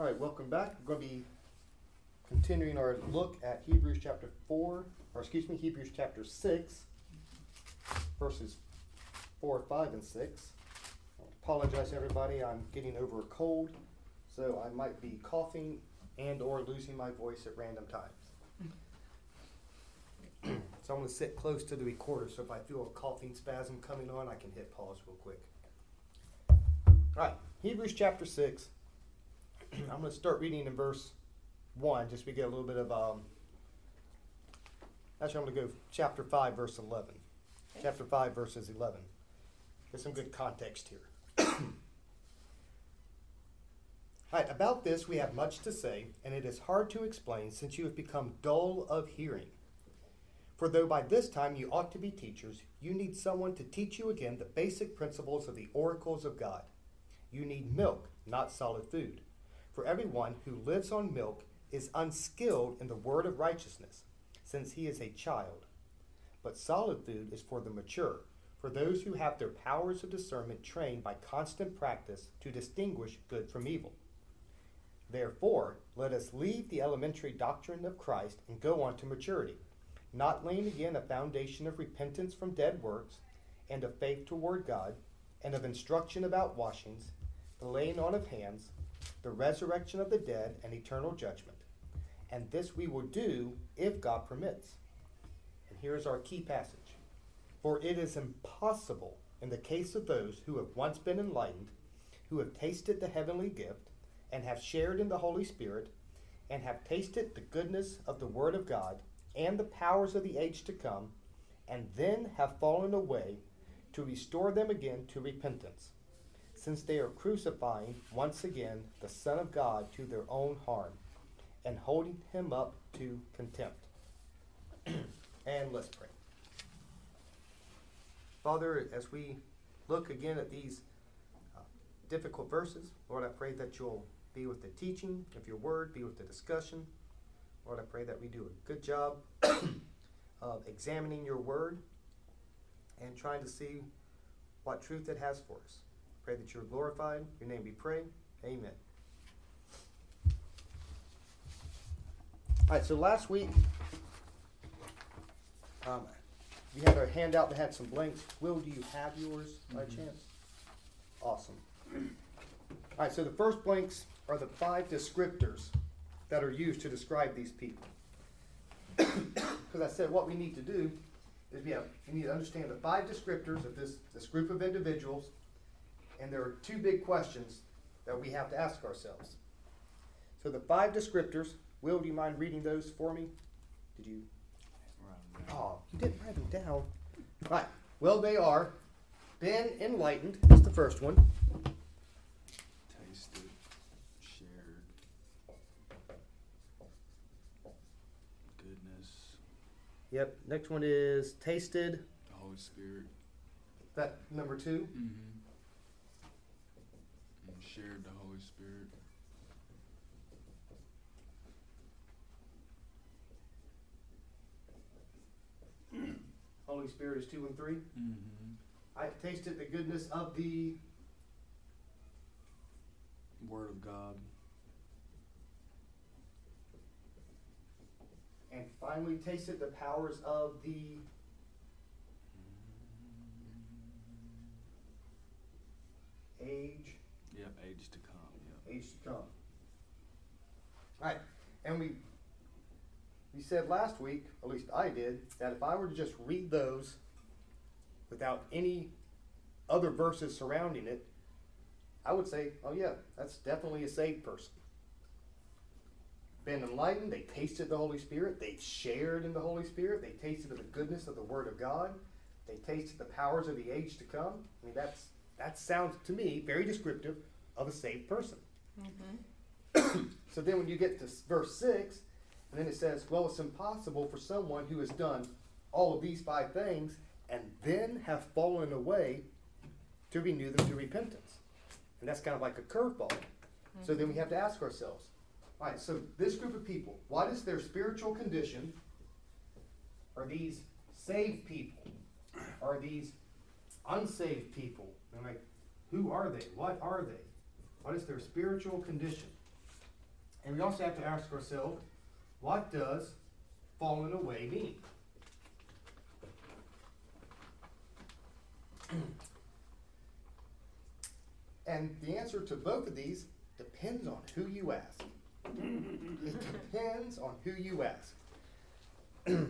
All right, welcome back. We're going to be continuing our look at Hebrews chapter 4, or excuse me, Hebrews chapter 6, verses 4, 5, and 6. I apologize, everybody. I'm getting over a cold, so I might be coughing and or losing my voice at random times. so I'm going to sit close to the recorder, so if I feel a coughing spasm coming on, I can hit pause real quick. All right, Hebrews chapter 6. I'm going to start reading in verse 1, just we get a little bit of. Um, actually, I'm going to go chapter 5, verse 11. Okay. Chapter 5, verses 11. Get some good context here. All right, about this we have much to say, and it is hard to explain since you have become dull of hearing. For though by this time you ought to be teachers, you need someone to teach you again the basic principles of the oracles of God. You need milk, not solid food. For everyone who lives on milk is unskilled in the word of righteousness, since he is a child. But solid food is for the mature, for those who have their powers of discernment trained by constant practice to distinguish good from evil. Therefore, let us leave the elementary doctrine of Christ and go on to maturity, not laying again a foundation of repentance from dead works, and of faith toward God, and of instruction about washings, the laying on of hands, the resurrection of the dead, and eternal judgment. And this we will do if God permits. And here's our key passage For it is impossible in the case of those who have once been enlightened, who have tasted the heavenly gift, and have shared in the Holy Spirit, and have tasted the goodness of the Word of God, and the powers of the age to come, and then have fallen away, to restore them again to repentance since they are crucifying once again the Son of God to their own harm, and holding him up to contempt. and let's pray. Father, as we look again at these uh, difficult verses, Lord, I pray that you'll be with the teaching of your word, be with the discussion. Lord, I pray that we do a good job of examining your word and trying to see what truth it has for us. Pray that you're glorified. Your name we pray. Amen. All right, so last week, um, we had our handout that had some blanks. Will, do you have yours by Mhm. chance? Awesome. All right, so the first blanks are the five descriptors that are used to describe these people. Because I said what we need to do is we have we need to understand the five descriptors of this, this group of individuals and there are two big questions that we have to ask ourselves. So the five descriptors, Will, do you mind reading those for me? Did you? Oh, you didn't write them down. Right. Well, they are been enlightened. That's the first one. Tasted, shared, goodness, Yep. Next one is tasted. the Holy Spirit, That number two. mm-hmm. Shared the Holy Spirit. Holy Spirit is two and three. Mm-hmm. I tasted the goodness of the. Word of God, And finally tasted the powers of the. Age. Yep, age to come. Yep. Age to come. Alright, and we we said last week, at least I did, that if I were to just read those without any other verses surrounding it, I would say, oh yeah, that's definitely a saved person. Been enlightened, they tasted the Holy Spirit, they shared in the Holy Spirit, they tasted of the goodness of the Word of God, they tasted the powers of the age to come. I mean, that's that sounds to me very descriptive of a saved person. Mm-hmm. So then when you get to verse 6, and then it says, Well, it's impossible for someone who has done all of these five things and then have fallen away to renew them to repentance. And that's kind of like a curveball. So then we have to ask ourselves, all right, so this group of people, what is their spiritual condition? Are these saved people? Are these unsaved people? And like, who are they? What are they? What is their spiritual condition? And we also have to ask ourselves, what does fallen away mean? And the answer to both of these depends on who you ask. it depends on who you ask.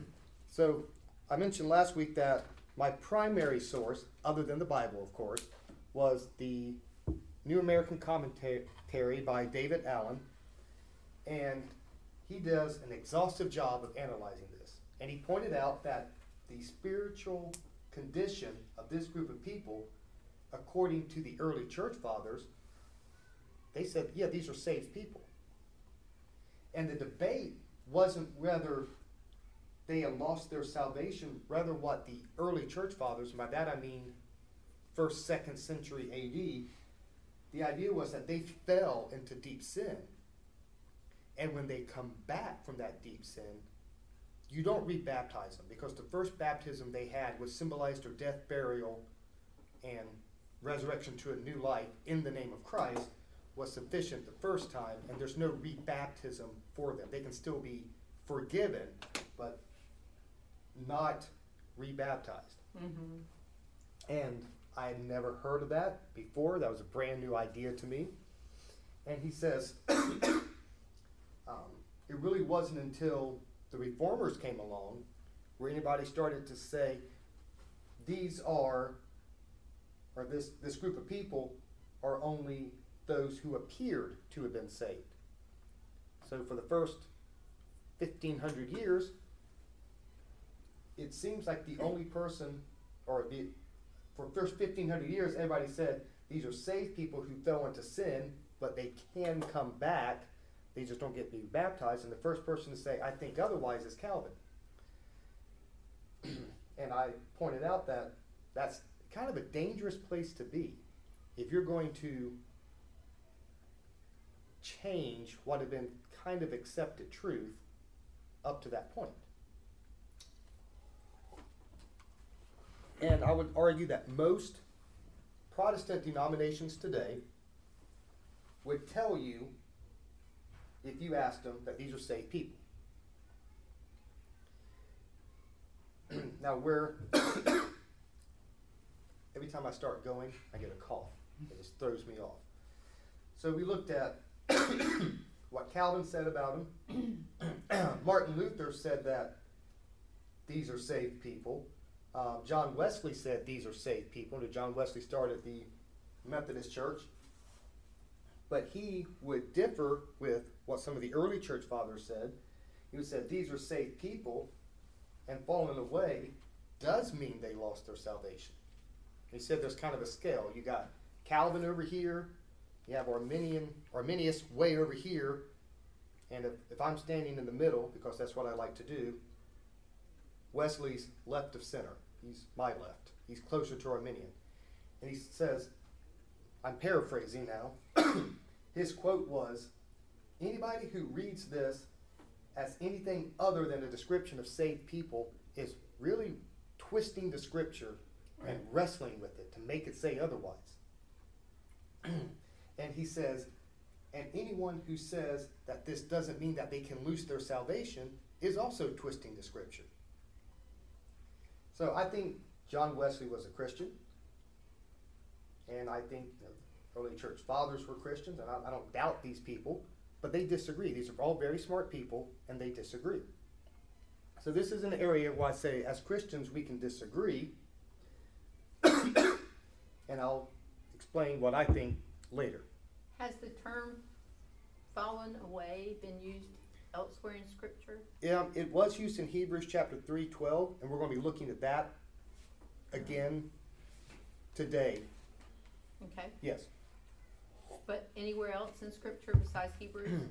so, I mentioned last week that my primary source, other than the Bible, of course, was the New American Commentary by David Allen. And he does an exhaustive job of analyzing this. And he pointed out that the spiritual condition of this group of people, according to the early church fathers, they said, yeah, these are saved people. And the debate wasn't whether they had lost their salvation, rather what the early church fathers, by that I mean first, second century AD, the idea was that they fell into deep sin. And when they come back from that deep sin, you don't rebaptize them because the first baptism they had was symbolized their death, burial, and resurrection to a new life in the name of Christ was sufficient the first time, and there's no rebaptism for them. They can still be forgiven, but not rebaptized. Mm-hmm. And I had never heard of that before. That was a brand new idea to me. And he says, um, it really wasn't until the reformers came along where anybody started to say, these are, or this, this group of people are only those who appeared to have been saved. So for the first 1500 years, it seems like the only person, or the, for the first 1500 years, everybody said these are saved people who fell into sin, but they can come back. They just don't get baptized. And the first person to say, I think otherwise, is Calvin. and I pointed out that that's kind of a dangerous place to be if you're going to change what had been kind of accepted truth up to that point. And I would argue that most Protestant denominations today would tell you, if you asked them, that these are saved people. now, where every time I start going, I get a cough. It just throws me off. So we looked at what Calvin said about them. Martin Luther said that these are saved people. Um, John Wesley said these are saved people. John Wesley started the Methodist Church. But he would differ with what some of the early church fathers said. He would say these are saved people, and falling away does mean they lost their salvation. He said there's kind of a scale. You got Calvin over here, you have Arminian, Arminius way over here, and if, if I'm standing in the middle, because that's what I like to do, Wesley's left of center. He's my left. He's closer to Arminian. And he says, I'm paraphrasing now. His quote was Anybody who reads this as anything other than a description of saved people is really twisting the scripture and wrestling with it to make it say otherwise. and he says, and anyone who says that this doesn't mean that they can lose their salvation is also twisting the scripture. So I think John Wesley was a Christian, and I think early church fathers were Christians, and I, I don't doubt these people, but they disagree. These are all very smart people, and they disagree. So this is an area where I say, as Christians, we can disagree, and I'll explain what I think later. Has the term fallen away been used elsewhere in Scripture? Yeah, it was used in Hebrews chapter 3 12, and we're going to be looking at that again today. Okay. Yes. But anywhere else in Scripture besides Hebrews?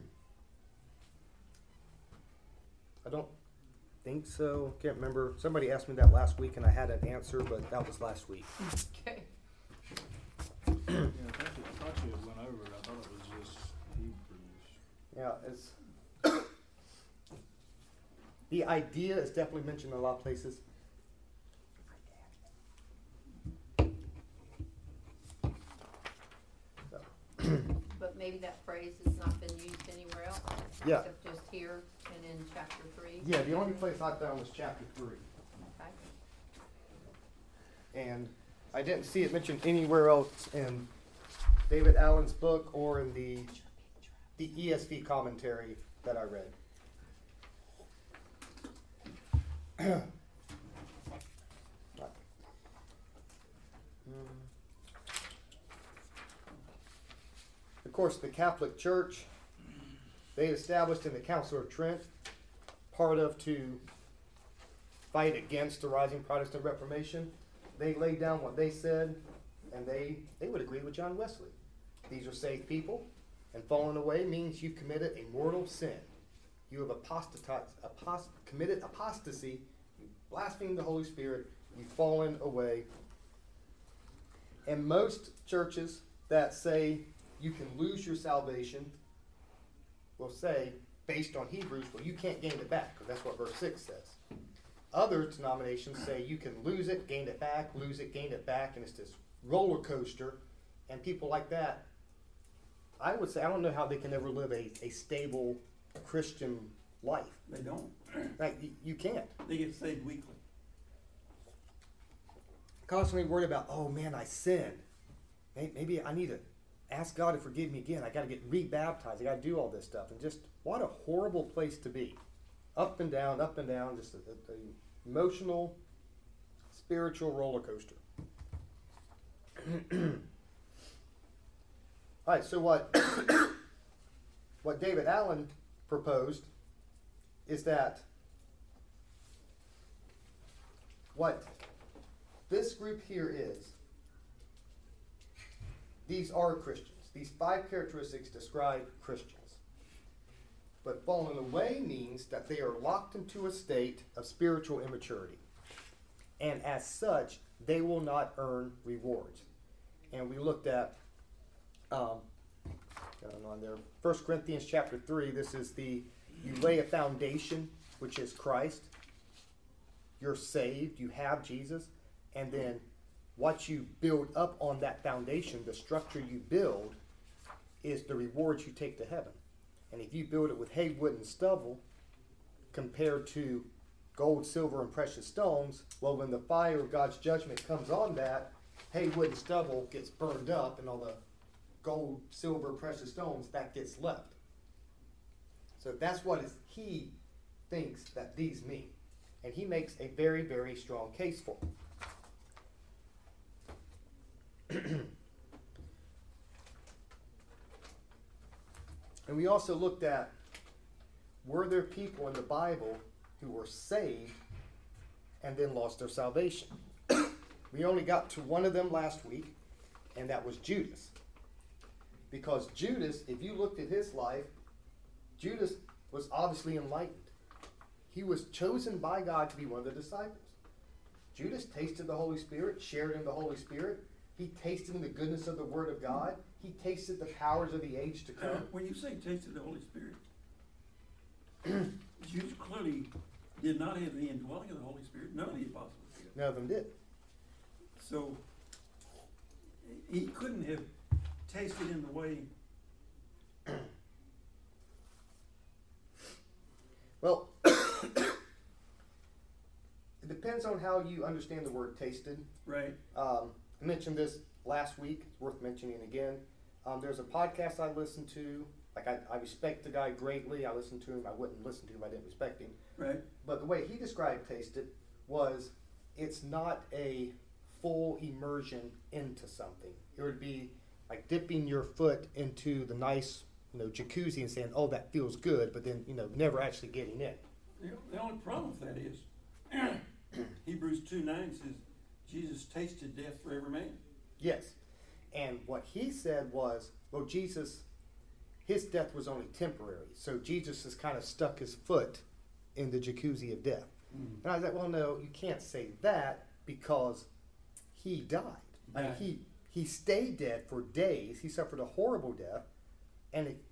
I don't think so. Can't remember. Somebody asked me that last week, and I had an answer, but that was last week. okay. Yeah, I thought you, I thought you had went over it. I thought it was just Hebrews. Yeah, it's. The idea is definitely mentioned in a lot of places. But maybe that phrase has not been used anywhere else. Yeah. Except just here and in chapter three. Yeah, the only place I found was chapter three. Okay. And I didn't see it mentioned anywhere else in David Allen's book or in the the ESV commentary that I read. Of course, the Catholic Church, they established in the Council of Trent, part of to fight against the rising Protestant Reformation. They laid down what they said, and they, they would agree with John Wesley. These are saved people, and falling away means you've committed a mortal sin. You have apostatized, apost, committed apostasy, you blasphemed the Holy Spirit, you've fallen away. And most churches that say you can lose your salvation will say, based on Hebrews, well, you can't gain it back, because that's what verse 6 says. Other denominations say you can lose it, gain it back, lose it, gain it back, and it's this roller coaster. And people like that, I would say, I don't know how they can ever live a, a stable Christian life. They don't. Like, you, you can't. They get saved weekly. Constantly worried about, oh man, I sinned. Maybe I need to ask God to forgive me again. I got to get rebaptized. I got to do all this stuff. And just, what a horrible place to be. Up and down, up and down, just a emotional, spiritual roller coaster. All right, so what what David Allen proposed is that what this group here is these are Christians. These five characteristics describe Christians. But falling away means that they are locked into a state of spiritual immaturity. And as such, they will not earn rewards. And we looked at um, going on there. 1 Corinthians chapter 3, this is the you lay a foundation, which is Christ. You're saved, you have Jesus, and then what you build up on that foundation, the structure you build, is the rewards you take to heaven. And if you build it with hay, wood, and stubble, compared to gold, silver, and precious stones, well, when the fire of God's judgment comes on that, hay, wood, and stubble gets burned up, and all the gold, silver, precious stones, that gets left. So that's what he thinks that these mean. And he makes a very, very strong case for them. and we also looked at were there people in the Bible who were saved and then lost their salvation? we only got to one of them last week, and that was Judas. Because Judas, if you looked at his life, Judas was obviously enlightened. He was chosen by God to be one of the disciples. Judas tasted the Holy Spirit, shared in the Holy Spirit. He tasted the goodness of the Word of God. He tasted the powers of the age to come. When you say tasted the Holy Spirit, Judas clearly did not have the indwelling of the Holy Spirit. None of the apostles did. None of them did. So he couldn't have tasted in the way. Well, it depends on how you understand the word tasted. Right. Um, I mentioned this last week. It's worth mentioning again. Um, there's a podcast I listen to. Like I, I respect the guy greatly. I listen to him. I wouldn't listen to him. if I didn't respect him. Right. But the way he described tasted was it's not a full immersion into something. It would be like dipping your foot into the nice, you know, jacuzzi and saying, "Oh, that feels good," but then you know, never actually getting in. The, the only problem with that is Hebrews 2 9 says, Jesus tasted death for every man. Yes. And what he said was, well, Jesus, his death was only temporary. So Jesus has kind of stuck his foot in the jacuzzi of death. Mm. And I was like, well, no, you can't say that because he died. I mean, he, he stayed dead for days. He suffered a horrible death. And it,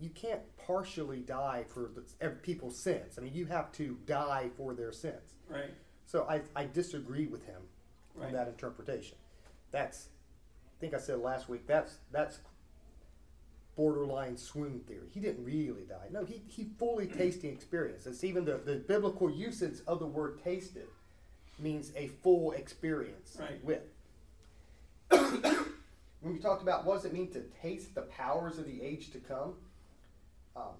you can't partially die for the, people's sins. I mean, you have to die for their sins. Right. So I, I disagree with him Right. on that interpretation. That's, I think I said last week, that's, that's borderline swoon theory. He didn't really die. No, he, he fully tasting experience. It's even the, the biblical usage of the word tasted means a full experience Right. with. when we talked about what does it mean to taste the powers of the age to come, um,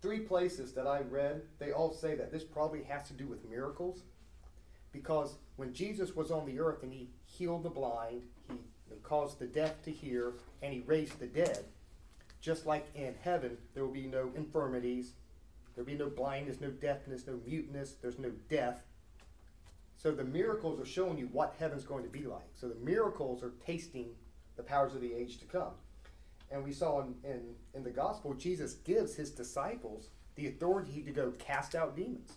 three places that I read, they all say that this probably has to do with miracles. Because when Jesus was on the earth and he healed the blind, he caused the deaf to hear, and he raised the dead, just like in heaven, there will be no infirmities, there will be no blindness, no deafness, no muteness, there's no death. So the miracles are showing you what heaven's going to be like. So the miracles are tasting the powers of the age to come. And we saw in, in, in the gospel, Jesus gives his disciples the authority to go cast out demons.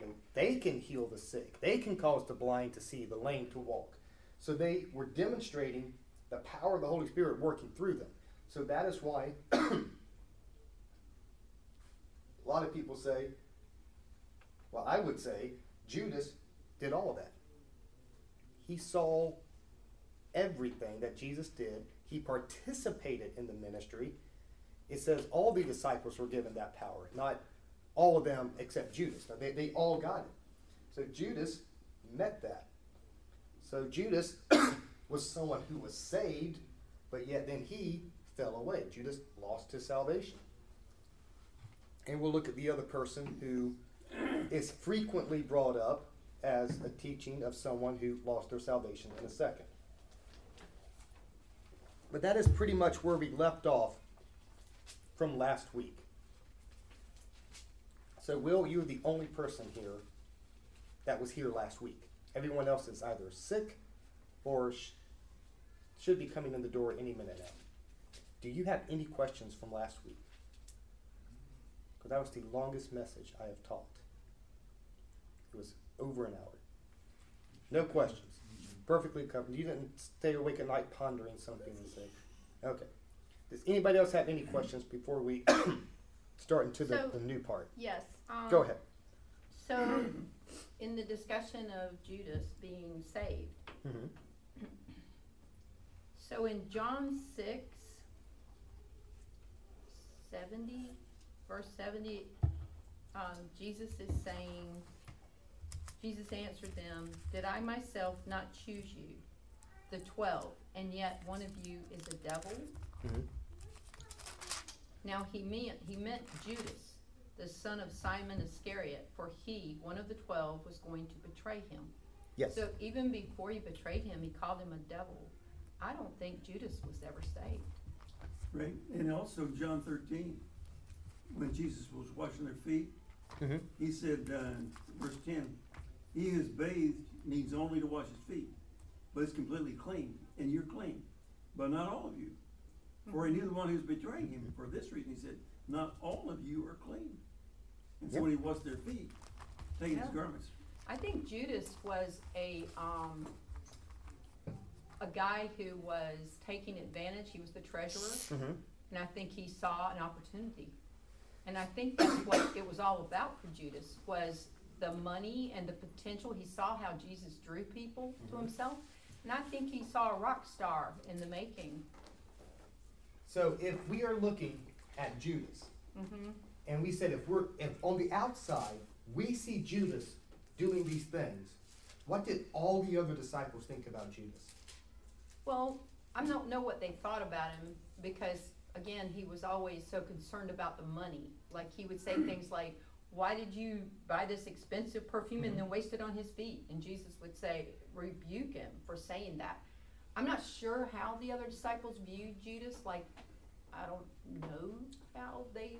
Know, they can heal the sick, they can cause the blind to see, the lame to walk. So they were demonstrating the power of the Holy Spirit working through them. So that is why a lot of people say, well, I would say Judas did all of that. He saw everything that Jesus did. He participated in the ministry. It says all the disciples were given that power, not all of them except Judas. Now, they, they all got it. So Judas met that. So Judas was someone who was saved, but yet then he fell away. Judas lost his salvation. And we'll look at the other person who is frequently brought up as a teaching of someone who lost their salvation in a second. But that is pretty much where we left off from last week. So, Will, you're the only person here that was here last week. Everyone else is either sick or sh- should be coming in the door any minute now. Do you have any questions from last week? Because that was the longest message I have taught. It was over an hour. No questions. Perfectly covered. You didn't stay awake at night pondering something and say, okay. Does anybody else have any questions before we start into the, So- the new part? Yes. Um, Go ahead. So, in the discussion of Judas being saved, hmm so in John six, seventy, verse seventy, um, Jesus is saying, Jesus answered them, Did I myself not choose you, the twelve, and yet one of you is a devil? hmm Now he meant, he meant Judas, the son of Simon Iscariot, for he, one of the twelve, was going to betray him. Yes. So even before he betrayed him, he called him a devil. I don't think Judas was ever saved. Right, and also John thirteen, when Jesus was washing their feet, hmm he said, uh, verse ten, he who is bathed needs only to wash his feet, but is completely clean, and you're clean, but not all of you. For he knew the one who was betraying him, for this reason he said, not all of you are clean. And so Yep. when he washed their feet, taking his garments, I think Judas was a, um, a guy who was taking advantage. He was the treasurer. hmm And I think he saw an opportunity. And I think that's what it was all about for Judas, was the money and the potential. He saw how Jesus drew people to Mhm. himself. And I think he saw a rock star in the making. So if we are looking at Judas, hmm and we said if we're if on the outside we see Judas doing these things, what did all the other disciples think about Judas? Well, I don't know what they thought about him because, again, he was always so concerned about the money. Like he would say things like, "Why did you buy this expensive perfume and mm-hmm. then waste it on his feet?" And Jesus would say, rebuke him for saying that. I'm not sure how the other disciples viewed Judas. Like, I don't know how they,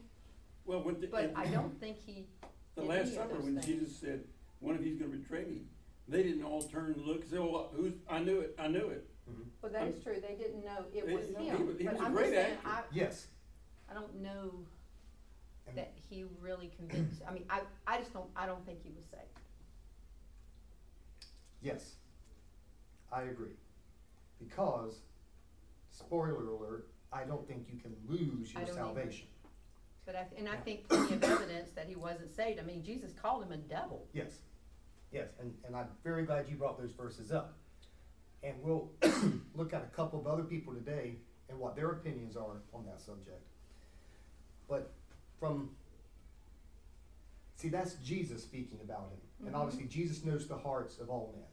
well, when, the- but I don't think he. the did last any of supper, those when things. Jesus said, one of you's gonna betray me, they didn't all turn and look and say, oh, well, who's, I knew it, I knew it. Mm-hmm. Well, that is true. They didn't know it was didn't know. He him. was- he but was a I'm great just saying, actor. I, Yes. I don't know And- that he really convinced, I mean, I, I just don't, I don't think he was saved. Yes. I agree. Because, spoiler alert, I don't think you can lose I your don't either. salvation. But I, and I think plenty of evidence that he wasn't saved. I mean, Jesus called him a devil. Yes. Yes, and, and I'm very glad you brought those verses up. And we'll look at a couple of other people today and what their opinions are on that subject. But from, see, that's Jesus speaking about him. And Mhm. obviously, Jesus knows the hearts of all men.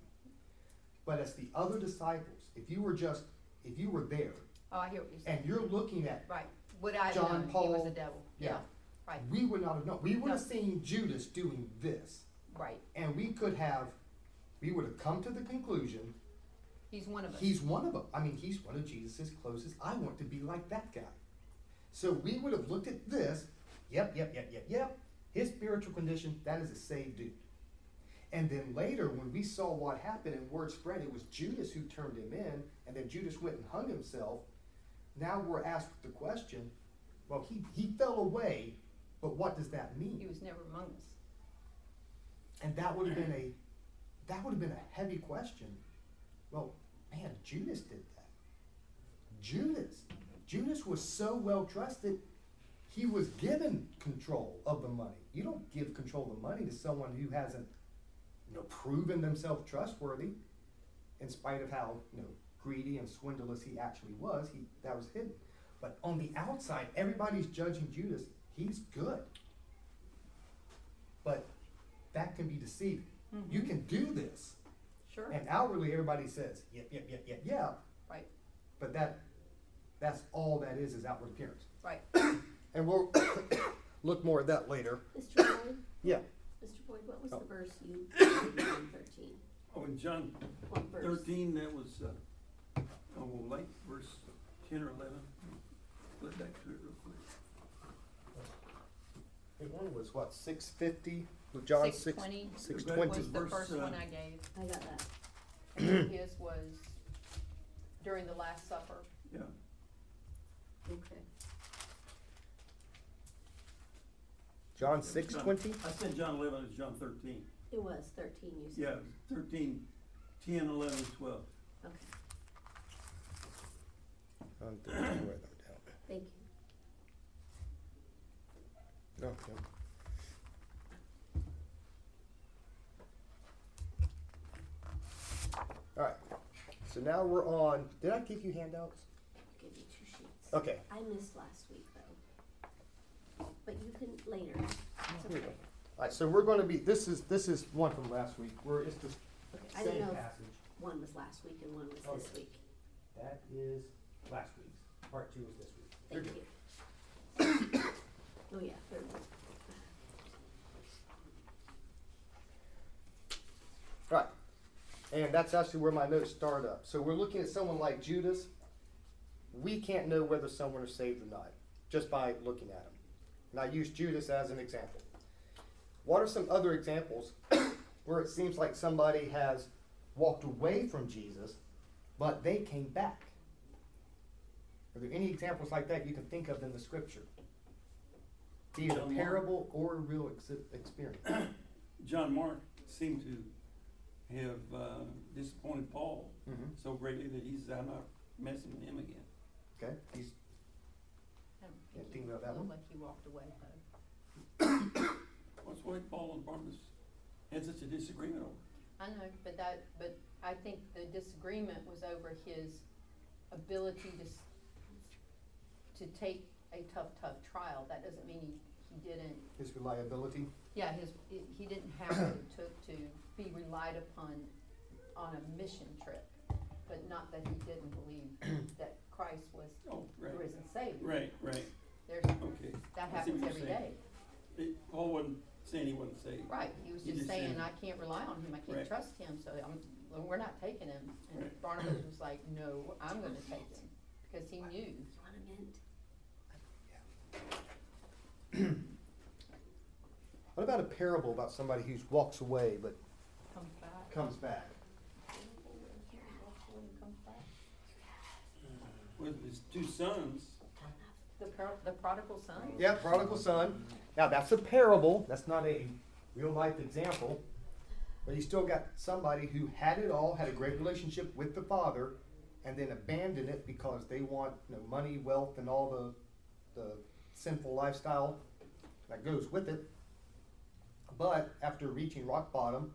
But as the other disciples, if you were just, if you were there Oh, I hear what you're saying. and you're looking at, Right, would I John, known he was Paul, devil? yeah. Yeah, right, we would not have known. We would have seen Judas doing this. right. And we could have, we would have come to the conclusion He's one of us. He's one of them. I mean, he's one of Jesus' closest. I want to be like that guy. So we would have looked at this. Yep, yep, yep, yep, yep. His spiritual condition, that is a saved dude. And then later, when we saw what happened and word spread, it was Judas who turned him in, and then Judas went and hung himself. Now we're asked the question well, he, he fell away, but what does that mean? He was never among us. And that would have been a that would have been a heavy question. Well, man, Judas did that. Judas. Judas was so well trusted, he was given control of the money. You don't give control of the money to someone who hasn't, you know, proven themselves trustworthy, in spite of how, you know, greedy and swindleless he actually was, he that was hidden. But on the outside, everybody's judging Judas, he's good. But that can be deceiving. You Mhm. can do this, Sure, and outwardly everybody says, yep, yep, yep, yep, yep. right, But that, that's all that is, is outward appearance. right. And we'll look more at that later. Mr. Boyd? Yeah. Mr. Boyd, what was Oh. the verse you read in thirteen? Oh, in John What verse? thirteen, that was, uh, oh, like verse ten or eleven. Flip back to it real quick. One was what, six fifty, John six, 620 six That twenty? Was the verse, first uh, one I gave, I got that. and his was during the Last Supper. Yeah, Okay. John six twenty? I said John eleven, it's John thirteen. It was thirteen, you said? Yeah, thirteen, ten, eleven, twelve. Okay, John thirteen, write that down. thank you. No, no. Alright, so now we're on, did I give you handouts? I'll give you two sheets. Okay. I missed last week though. But you can later. It's Here we okay. go. Alright, so we're gonna be, this is, this is one from last week, where it's the Okay, I didn't same know if passage. one was last week and one was this Okay. week. That is last week's, part two is this week. Thank you. Oh, yeah, third. Right. And that's actually where my notes start up. So we're looking at someone like Judas. We can't know whether someone is saved or not just by looking at him. And I use Judas as an example. What are some other examples where it seems like somebody has walked away from Jesus, but they came back? Are there any examples like that you can think of in the scripture? Be it a parable or a real ex- experience. John Mark seemed to have, uh, disappointed Paul Mhm. so greatly that he said, I'm not messing with him again. Okay? He's I don't think think he about that looked one. Like he walked away, though. That's why Paul and Barnabas had such a disagreement over. I know, but that, but I think the disagreement was over his ability to, s- to take a tough, tough trial. That doesn't mean he, he didn't, his reliability. yeah, his, he- he didn't have what it took to be relied upon on a mission trip. But not that he didn't believe that Christ was Oh, the right, risen Savior. right, right, There's, okay. that I see happens what every you're day. saying. It, Paul wasn't saying he wasn't saved. Right, he was He just just saying, said- I can't rely on him, I can't Right. trust him, so I'm, well, we're not taking him. And Right. Barnabas was like, no, I'm gonna take him, because he knew. You want a mint? What about a parable about somebody who walks away but Comes back. comes back? Comes back. With his two sons, The par- the prodigal son? Yeah, prodigal son. Now that's a parable. That's not a real life example. But you still got somebody who had it all, had a great relationship with the father, and then abandoned it because they want you know, money, wealth, and all the the sinful lifestyle that goes with it. But after reaching rock bottom,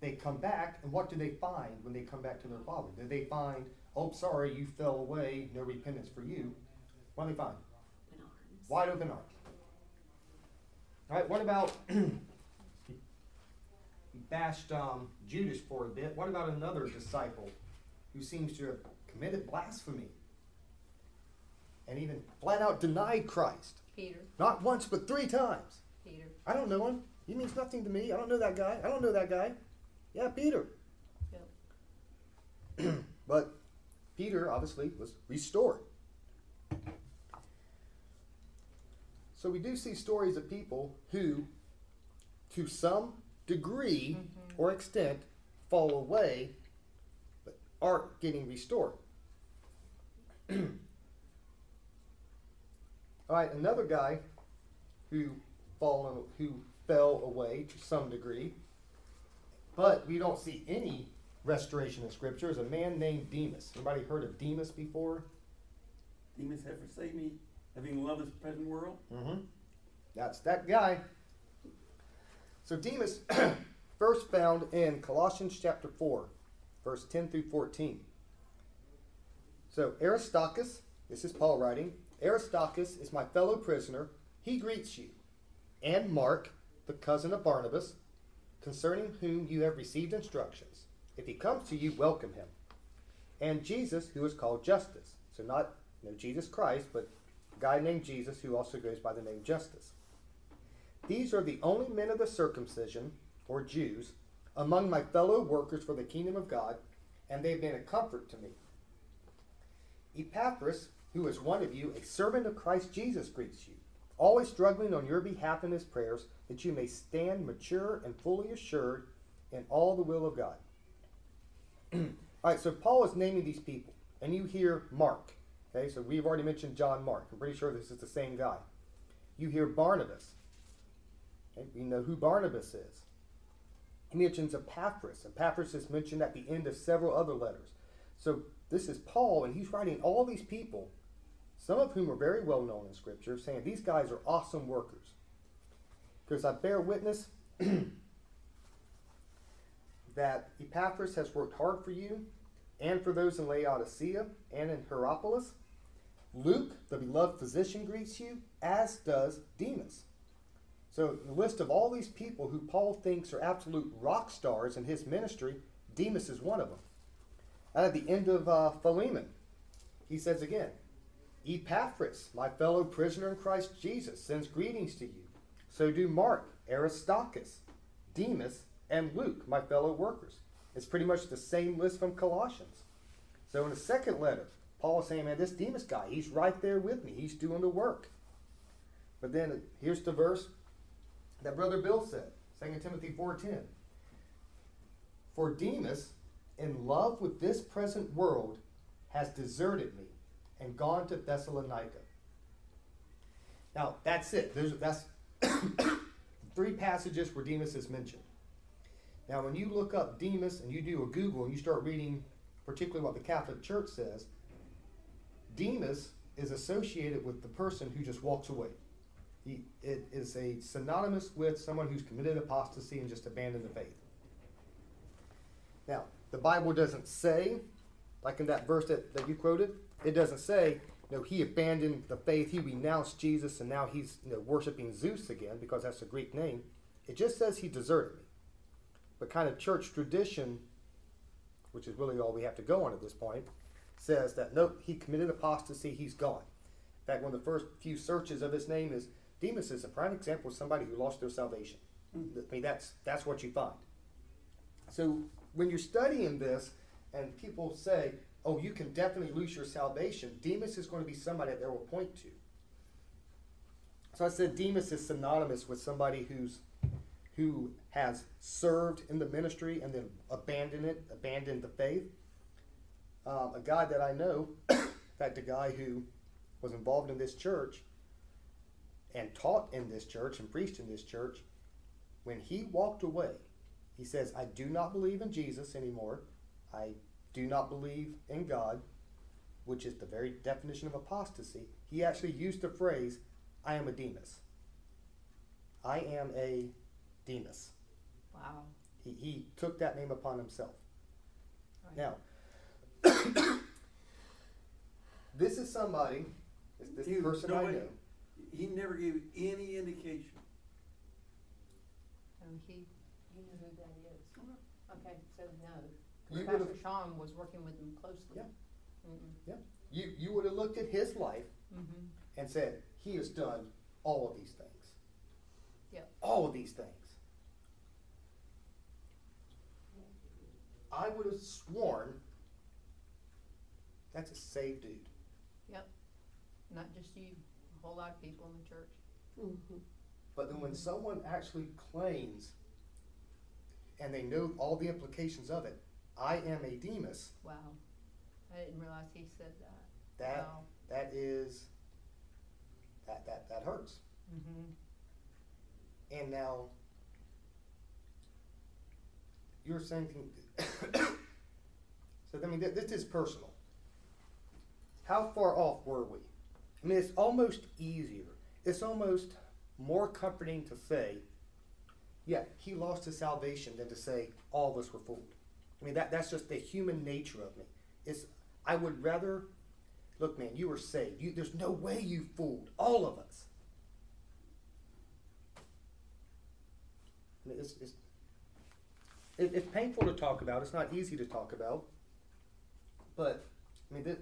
they come back, and what do they find when they come back to their father? Do they find oh, sorry, you fell away, no repentance for you. What do they find? Wide open arms. All right, what about he bashed um, Judas for a bit? What about another disciple who seems to have committed blasphemy and even flat out denied Christ? Peter, Not once, but three times. Peter. I don't know him. He means nothing to me. I don't know that guy. I don't know that guy. Yeah, Peter. Yep. but Peter obviously was restored. So we do see stories of people who, to some degree mm-hmm. or extent, fall away but aren't getting restored. All right, another guy who fallen who fell away to some degree, but we don't see any restoration in Scripture. Is a man named Demas. Anybody heard of Demas before? Demas have forsaken me, having loved this present world. Mm-hmm. That's that guy. So Demas, first found in Colossians chapter 4, verse 10 through 14. So Aristarchus, this is Paul writing, Aristarchus is my fellow prisoner. He greets you. And Mark, the cousin of Barnabas, concerning whom you have received instructions. If he comes to you, welcome him. And Jesus, who is called Justus. So not you know, Jesus Christ, but a guy named Jesus who also goes by the name Justus. These are the only men of the circumcision, or Jews, among my fellow workers for the kingdom of God, and they have been a comfort to me. Epaphras, who is one of you, a servant of Christ Jesus, greets you, always struggling on your behalf in his prayers, that you may stand mature and fully assured in all the will of God. All right, so Paul is naming these people, and you hear Mark. Okay, so we've already mentioned John Mark. I'm pretty sure this is the same guy. You hear Barnabas. Okay, we know who Barnabas is. He mentions Epaphras. Epaphras is mentioned at the end of several other letters. So this is Paul, and he's writing all these people, some of whom are very well known in Scripture, saying these guys are awesome workers. Because I bear witness that Epaphras has worked hard for you and for those in Laodicea and in Hierapolis. Luke, the beloved physician, greets you, as does Demas. So, the list of all these people who Paul thinks are absolute rock stars in his ministry, Demas is one of them. At the end of uh, Philemon, he says again, Epaphras, my fellow prisoner in Christ Jesus, sends greetings to you. So do Mark, Aristarchus, Demas, and Luke, my fellow workers. It's pretty much the same list from Colossians. So in the second letter, Paul is saying, man, this Demas guy, he's right there with me. He's doing the work. But then here's the verse that Brother Bill said, 2 Timothy 4.10. For Demas, in love with this present world, has deserted me and gone to Thessalonica. Now, that's it. There's, that's three passages where Demas is mentioned. Now, when you look up Demas and you do a Google and you start reading, particularly what the Catholic Church says, Demas is associated with the person who just walks away. He, it is a synonymous with someone who's committed apostasy and just abandoned the faith. Now, the Bible doesn't say, like in that verse that, that you quoted, it doesn't say, you know, he abandoned the faith, he renounced Jesus, and now he's you know, worshiping Zeus again because that's a Greek name. It just says he deserted But kind of church tradition, which is really all we have to go on at this point, says that nope, he committed apostasy, he's gone. In fact, one of the first few searches of his name is Demas is a prime example of somebody who lost their salvation. Mm-hmm. I mean, that's that's what you find. So when you're studying this, and people say, "Oh, you can definitely lose your salvation," Demas is going to be somebody that they will point to. So I said Demas is synonymous with somebody who's who has served in the ministry and then abandoned it, abandoned the faith. Um, a guy that I know, in fact, a guy who was involved in this church and taught in this church and preached in this church, when he walked away, he says, I do not believe in Jesus anymore. I do not believe in God, which is the very definition of apostasy. He actually used the phrase, I am a Demas. I am a Demas. Wow. He, he took that name upon himself. Right. Now, This is somebody, this, this He was person I nobody- know. He never gave any indication. Um, he, you know who that is? Okay, so no. You Pastor would've- Sean was working with him closely. Yeah. Mm-mm. You, you would have looked at his life Mhm. and said, he has done all of these things. Yep. All of these things. I would have sworn that's a saved dude. Yep. Not just you, a whole lot of people in the church. Mhm. But then when someone actually claims and they know all the implications of it, I am a Demas, Wow. I didn't realize he said that. that Wow. that is that that that hurts. Mm-hmm. And now you're saying so I mean th- this is personal. How far off were we? I mean it's almost easier. It's almost more comforting to say, yeah, he lost his salvation than to say all of us were fooled. I mean that that's just the human nature of me. It's I would rather look man, you were saved. You, there's no way you fooled all of us. I mean, It's, it's, it, it's painful to talk about. It's not easy to talk about. But I mean, this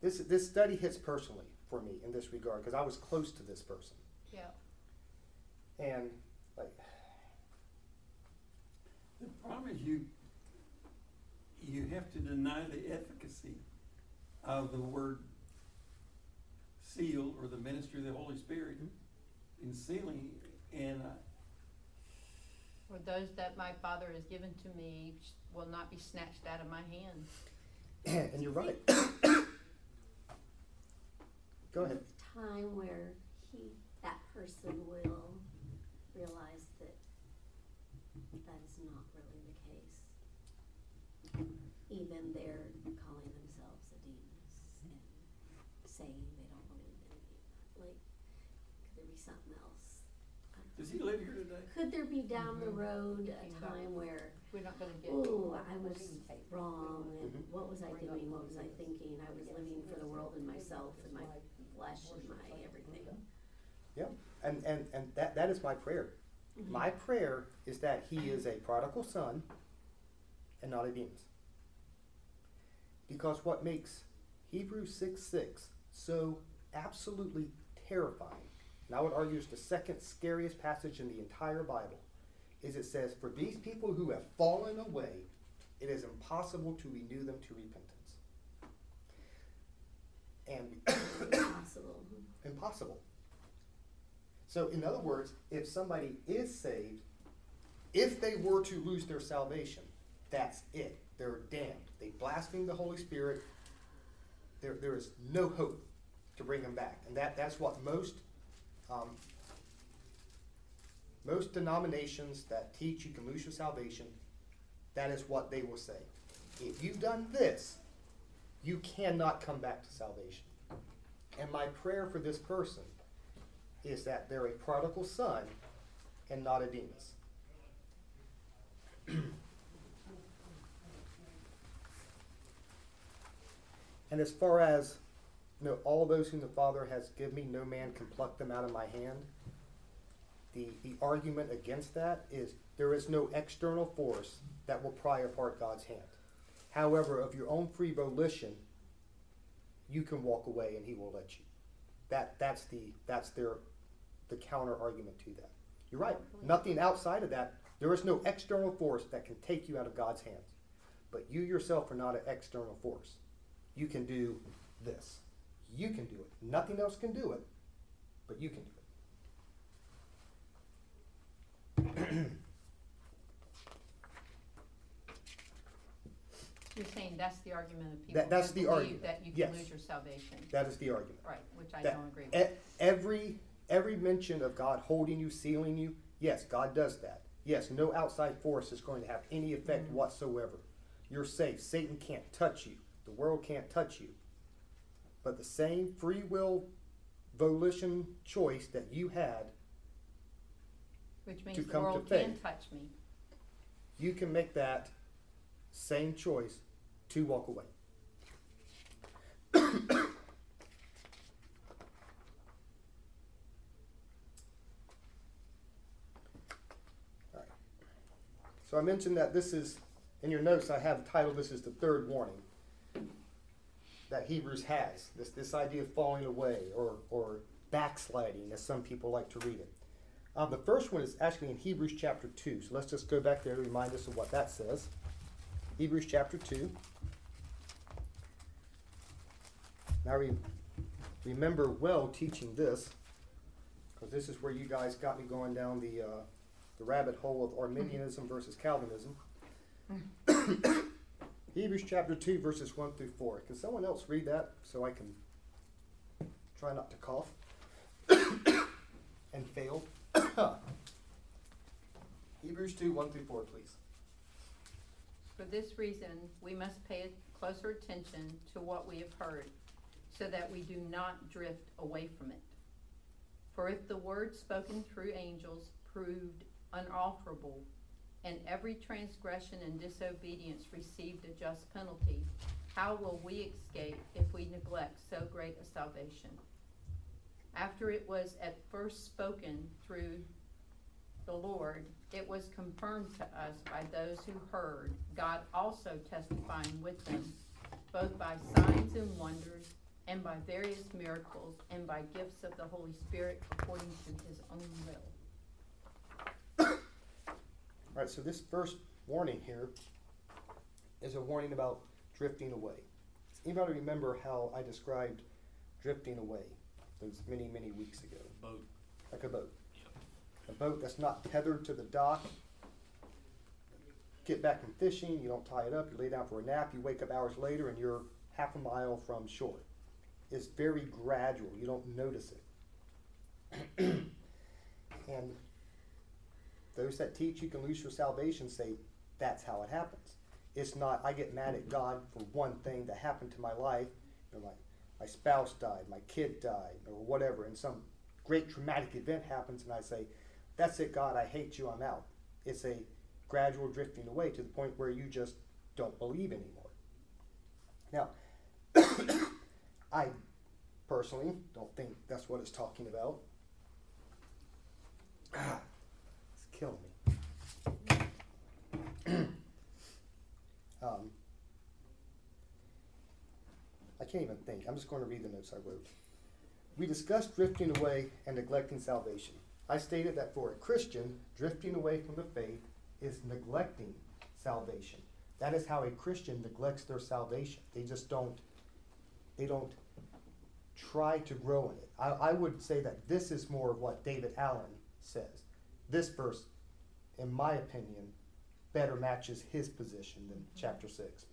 this, this study hits personally for me in this regard because I was close to this person, Yeah. and like The problem is you, you have to deny the efficacy of the word seal or the ministry of the Holy Spirit in sealing, and uh, For those that my Father has given to me will not be snatched out of my hand. and you're right. Go ahead. Time where he, that person will realize that that is not really the case. Even they're calling themselves a Demas and saying they don't believe in it. Like, could there be something else? I don't does he live here today? Could there be down the Mhm. road a time where, We're not gonna get. ooh, I was wrong, and Mhm. what was I doing, what was I thinking? I was living for the world and myself and my flesh and my everything. Yep. And and and that that is my prayer. Mhm. My prayer is that he is a prodigal son and not a Demas. Because what makes Hebrews 6 6 so absolutely terrifying, and I would argue it's the second scariest passage in the entire Bible, is it says, For these people who have fallen away, it is impossible to renew them to repentance. And Impossible. impossible. So, in other words, if somebody is saved, if they were to lose their salvation, that's it. They're damned. They blaspheme the Holy Spirit. There, there is no hope to bring them back, and that, that's what most um, most denominations that teach you can lose your salvation. That is what they will say. If you've done this, you cannot come back to salvation. And my prayer for this person is that they're a prodigal son and not a Demas. and as far as know, all those whom the Father has given me, no man can pluck them out of my hand. The, the argument against that is there is no external force that will pry apart God's hand. However, of your own free volition, you can walk away and he will let you. That that's the that's their the counter argument to that. You're right. Nothing outside of that. There is no external force that can take you out of God's hands. But you yourself are not an external force. You can do this. You can do it. Nothing else can do it, but you can do it. You're saying that's the argument of people That- that's who the believe argument. that you Yes. can lose your salvation. That is the argument. Right, which I That don't agree with. e- every every mention of God holding you, sealing you, yes, God does that. Yes, no outside force is going to have any effect Mhm. whatsoever. You're safe. Satan can't touch you. The world can't touch you. But the same free will volition choice that you had, Which means the come to world can faith. touch me. you can make that same choice to walk away. All right. So I mentioned that this is, in your notes, I have titled this is the third warning that Hebrews has. This, this idea of falling away or, or backsliding, as some people like to read it. Um, the first one is actually in Hebrews chapter 2. So let's just go back there to remind us of what that says. Hebrews chapter 2. Now re- remember well teaching this, because this is where you guys got me going down the, uh, the rabbit hole of Arminianism versus Calvinism. Hebrews chapter 2, verses 1 through 4. Can someone else read that so I can try not to cough and fail? Hebrews 2, 1 through 4, please. For this reason, we must pay closer attention to what we have heard, so that we do not drift away from it. For if the word spoken through angels proved unalterable, and every transgression and disobedience received a just penalty, how will we escape if we neglect so great a salvation? After it was at first spoken through the Lord, it was confirmed to us by those who heard, God also testifying with them, both by signs and wonders, and by various miracles, and by gifts of the Holy Spirit according to his own will. All right, so this first warning here is a warning about drifting away. Does anybody remember how I described drifting away those many, many weeks ago? Boat. Like a boat. A boat that's not tethered to the dock. Get back from fishing, you don't tie it up, you lay down for a nap, you wake up hours later and you're half a mile from shore. It's very gradual, you don't notice it. and those that teach you can lose your salvation say that's how it happens. It's not I get mad at mm-hmm. God for one thing that happened to my life, you know, my my spouse died, my kid died, or whatever, and some great traumatic event happens, and I say, That's it, God, I hate you, I'm out. It's a gradual drifting away to the point where you just don't believe anymore. Now, I personally don't think that's what it's talking about. Killing me. um, I can't even think. I'm just going to read the notes I wrote. We discussed drifting away and neglecting salvation. I stated that for a Christian, drifting away from the faith is neglecting salvation. That is how a Christian neglects their salvation. They just don't they don't try to grow in it. I, I would say that this is more of what David Allen says. This verse, in my opinion, better matches his position than chapter six.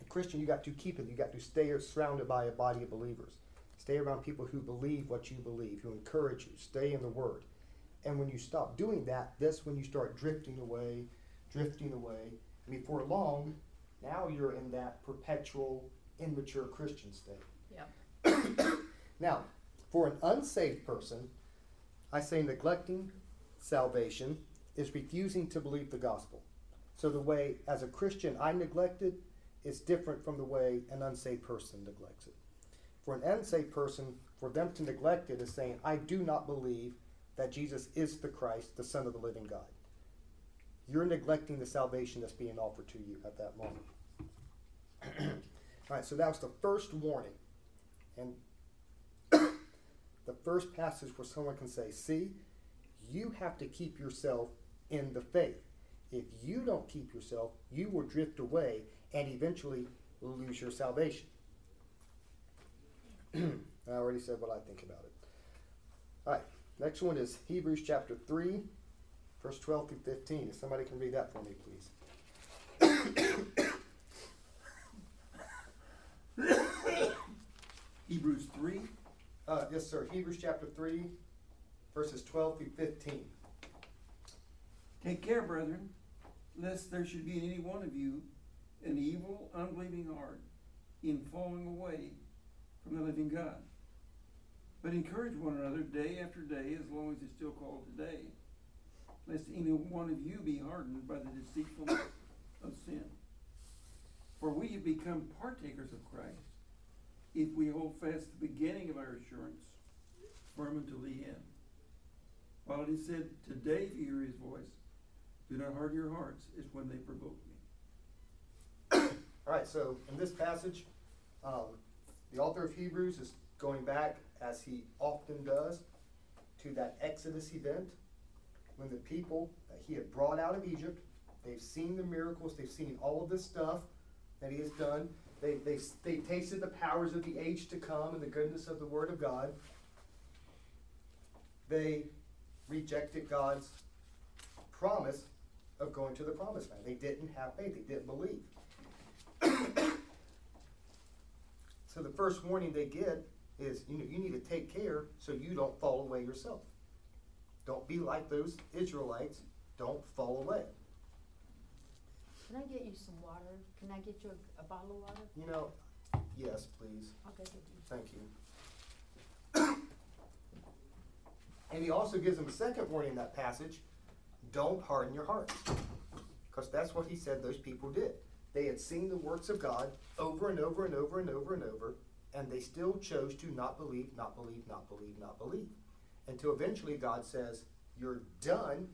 A Christian, you got to keep it. You got to stay surrounded by a body of believers. Stay around people who believe what you believe, who encourage you. Stay in the Word. And when you stop doing that, that's when you start drifting away, drifting away. And before long, now you're in that perpetual immature Christian state. Yep. Now, for an unsaved person, I say neglecting salvation is refusing to believe the gospel. So the way, as a Christian, I neglect is different from the way an unsaved person neglects it. For an unsaved person, for them to neglect it is saying, I do not believe that Jesus is the Christ, the Son of the living God. You're neglecting the salvation that's being offered to you at that moment. All right, so that was the first warning. And the first passage where someone can say, See, you have to keep yourself in the faith. If you don't keep yourself, you will drift away and eventually lose your salvation. I already said what I think about it. All right, next one is Hebrews chapter 3, verse 12 through 15. If somebody can read that for me, please. Hebrews three, Uh, yes, sir. Hebrews chapter 3, verses 12 through 15. Take care, brethren, lest there should be in any one of you an evil, unbelieving heart in falling away from the living God. But encourage one another day after day, as long as it's still called today, lest any one of you be hardened by the deceitfulness of sin. For we have become partakers of Christ, if we hold fast the beginning of our assurance firm until the end. While it is said, Today if you hear his voice, Do not harden your hearts, is when they provoke me. All right, so in this passage, um, the author of Hebrews is going back, as he often does, to that Exodus event when the people that he had brought out of Egypt, they've seen the miracles, they've seen all of this stuff that he has done. They, they, they tasted the powers of the age to come and the goodness of the Word of God. They rejected God's promise of going to the promised land. They didn't have faith, they didn't believe. so the first warning they get is you know you need to take care so you don't fall away yourself. Don't be like those Israelites. Don't fall away. Can I get you some water? Can I get you a, a bottle of water? You know, yes, please. I'll go get you. Thank you. and he also gives them a second warning in that passage don't harden your hearts. Because that's what he said those people did. They had seen the works of God over and over and over and over and over, and they still chose to not believe, not believe, not believe, not believe. Until eventually God says, You're done.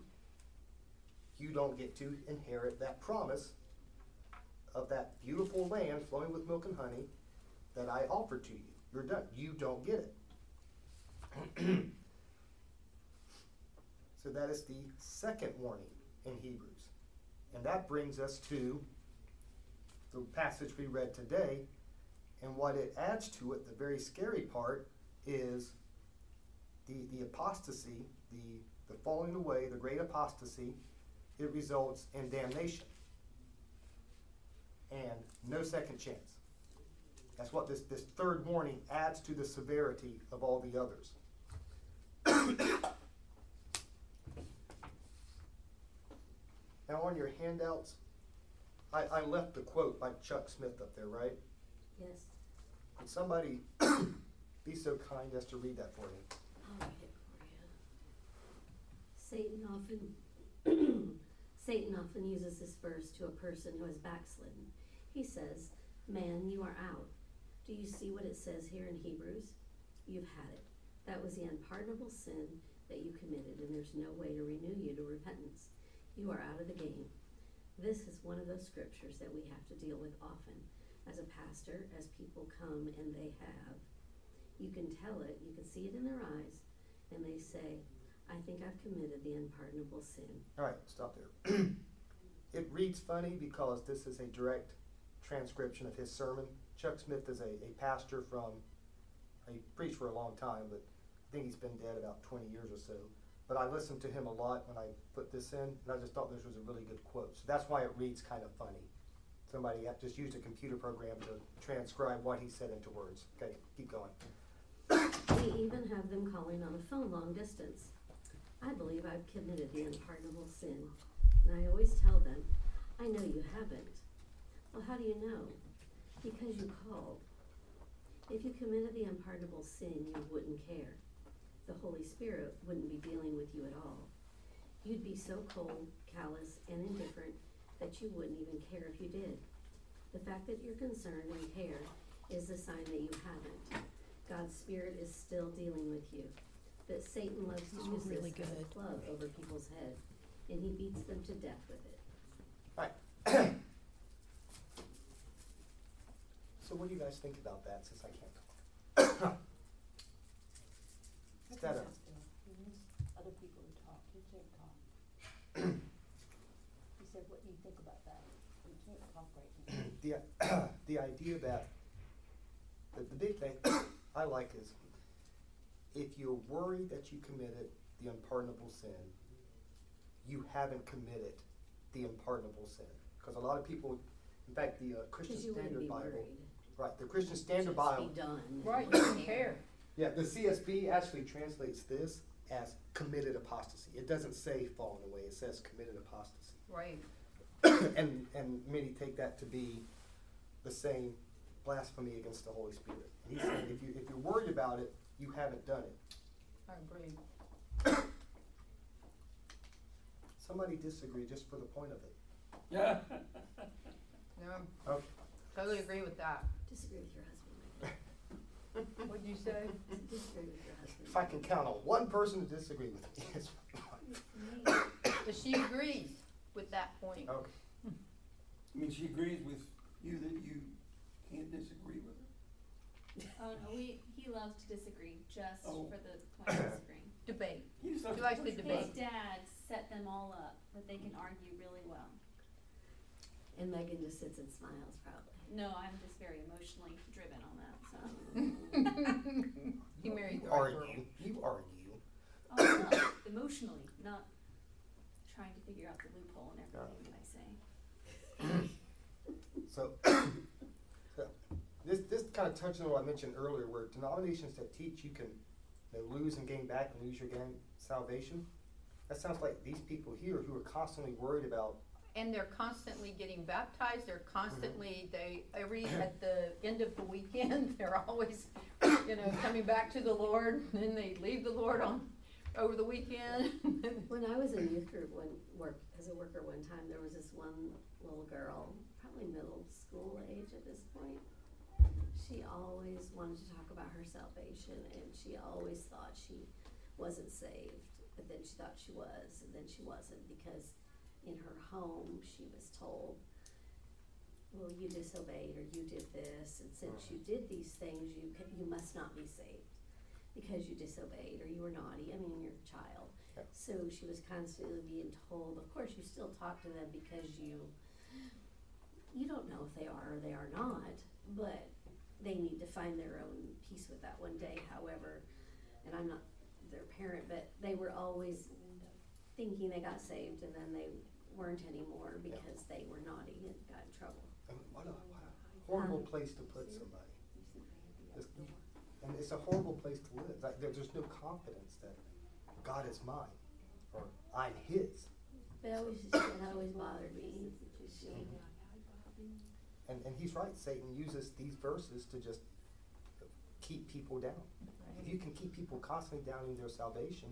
You don't get to inherit that promise of that beautiful land flowing with milk and honey that I offered to you. You're done. You don't get it. so that is the second warning in Hebrews. And that brings us to the passage we read today. And what it adds to it, the very scary part, is the, the apostasy, the, the falling away, the great apostasy. It results in damnation and no second chance. That's what this, this third warning adds to the severity of all the others. now, on your handouts, I, I left the quote by Chuck Smith up there, right? Yes, Would somebody be so kind as to read that for me? I'll read it for you. Satan often, Satan often uses this verse to a person who has backslidden. He says, Man, you are out. Do you see what it says here in Hebrews? You've had it. That was the unpardonable sin that you committed, and there's no way to renew you to repentance. You are out of the game. This is one of those scriptures that we have to deal with often. As a pastor, as people come and they have, you can tell it, you can see it in their eyes, and they say, I think I've committed the unpardonable sin. All right, stop there. it reads funny because this is a direct transcription of his sermon. Chuck Smith is a, a pastor from, he preached for a long time, but I think he's been dead about 20 years or so. But I listened to him a lot when I put this in, and I just thought this was a really good quote. So that's why it reads kind of funny. Somebody just used a computer program to transcribe what he said into words. Okay, keep going. We even have them calling on the phone long distance. I believe I've committed the unpardonable sin. And I always tell them, I know you haven't. Well, how do you know? Because you called. If you committed the unpardonable sin, you wouldn't care. The Holy Spirit wouldn't be dealing with you at all. You'd be so cold, callous, and indifferent that you wouldn't even care if you did. The fact that you're concerned and care is a sign that you haven't. God's Spirit is still dealing with you. But Satan loves to use really this as a good. club over people's head, and he beats them to death with it. All right. so what do you guys think about that since I can't talk? Is that a, Other people to talk, you can't talk. He said, what do you think about that? You can't talk right now. the, the idea that, the, the big thing I like is if you're worried that you committed the unpardonable sin, you haven't committed the unpardonable sin. Because a lot of people, in fact, the uh, Christian you wouldn't Standard be Bible, worried. right, the Christian Standard Just Bible, be done. Right, you don't care. yeah, the CSB actually translates this as committed apostasy. It doesn't say fallen away, it says committed apostasy. Right. and and many take that to be the same blasphemy against the Holy Spirit. And he's saying if you if you're worried about it, you haven't done it. I agree. Somebody disagree just for the point of it. Yeah. No, Okay. totally agree with that. Disagree with your husband, What'd you say? Disagree with your husband. If I can count on one person to disagree with me, it's fine. But she agrees with that point. Okay. I mean, she agrees with you that you can't disagree with her. Oh no, we, he loves to disagree, just Oh. for the point of disagreeing. Debate. He just He likes to push debate. His dad set them all up, that they can argue really well. And Megan just sits and smiles probably. No, I'm just very emotionally driven on that, so. He married the You right girl. argue. You argue. Oh, no, emotionally, not trying to figure out the loophole in everything that I say. So, so this this kind of touches on what I mentioned earlier, where denominations that teach you can you know, lose and gain back and lose your gain salvation. That sounds like these people here who are constantly worried about And they're constantly getting baptized, they're constantly, mm-hmm. they, every, at the end of the weekend, they're always, you know, coming back to the Lord, and then they leave the Lord on, over the weekend. When I was in youth group one work as a worker one time, there was this one little girl, probably middle school age at this point. She always wanted to talk about her salvation and she always thought she wasn't saved, but then she thought she was and then she wasn't because in her home she was told, well, you disobeyed or you did this and since you did these things, you can, you must not be saved because you disobeyed or you were naughty. I mean, you're a child. Yep. So she was constantly being told, of course, you still talk to them because you you don't know if they are or they are not, but they need to find their own peace with that one day. However, and I'm not their parent, but they were always thinking they got saved and then they weren't anymore because they were naughty and got in trouble. I mean, what a, what a horrible place to put somebody. And it's a horrible place to live. Like, there, there's no confidence that God is mine or I'm His. But it always it always bothered me. She, And, and he's right. Satan uses these verses to just keep people down. If you can keep people constantly down in their salvation,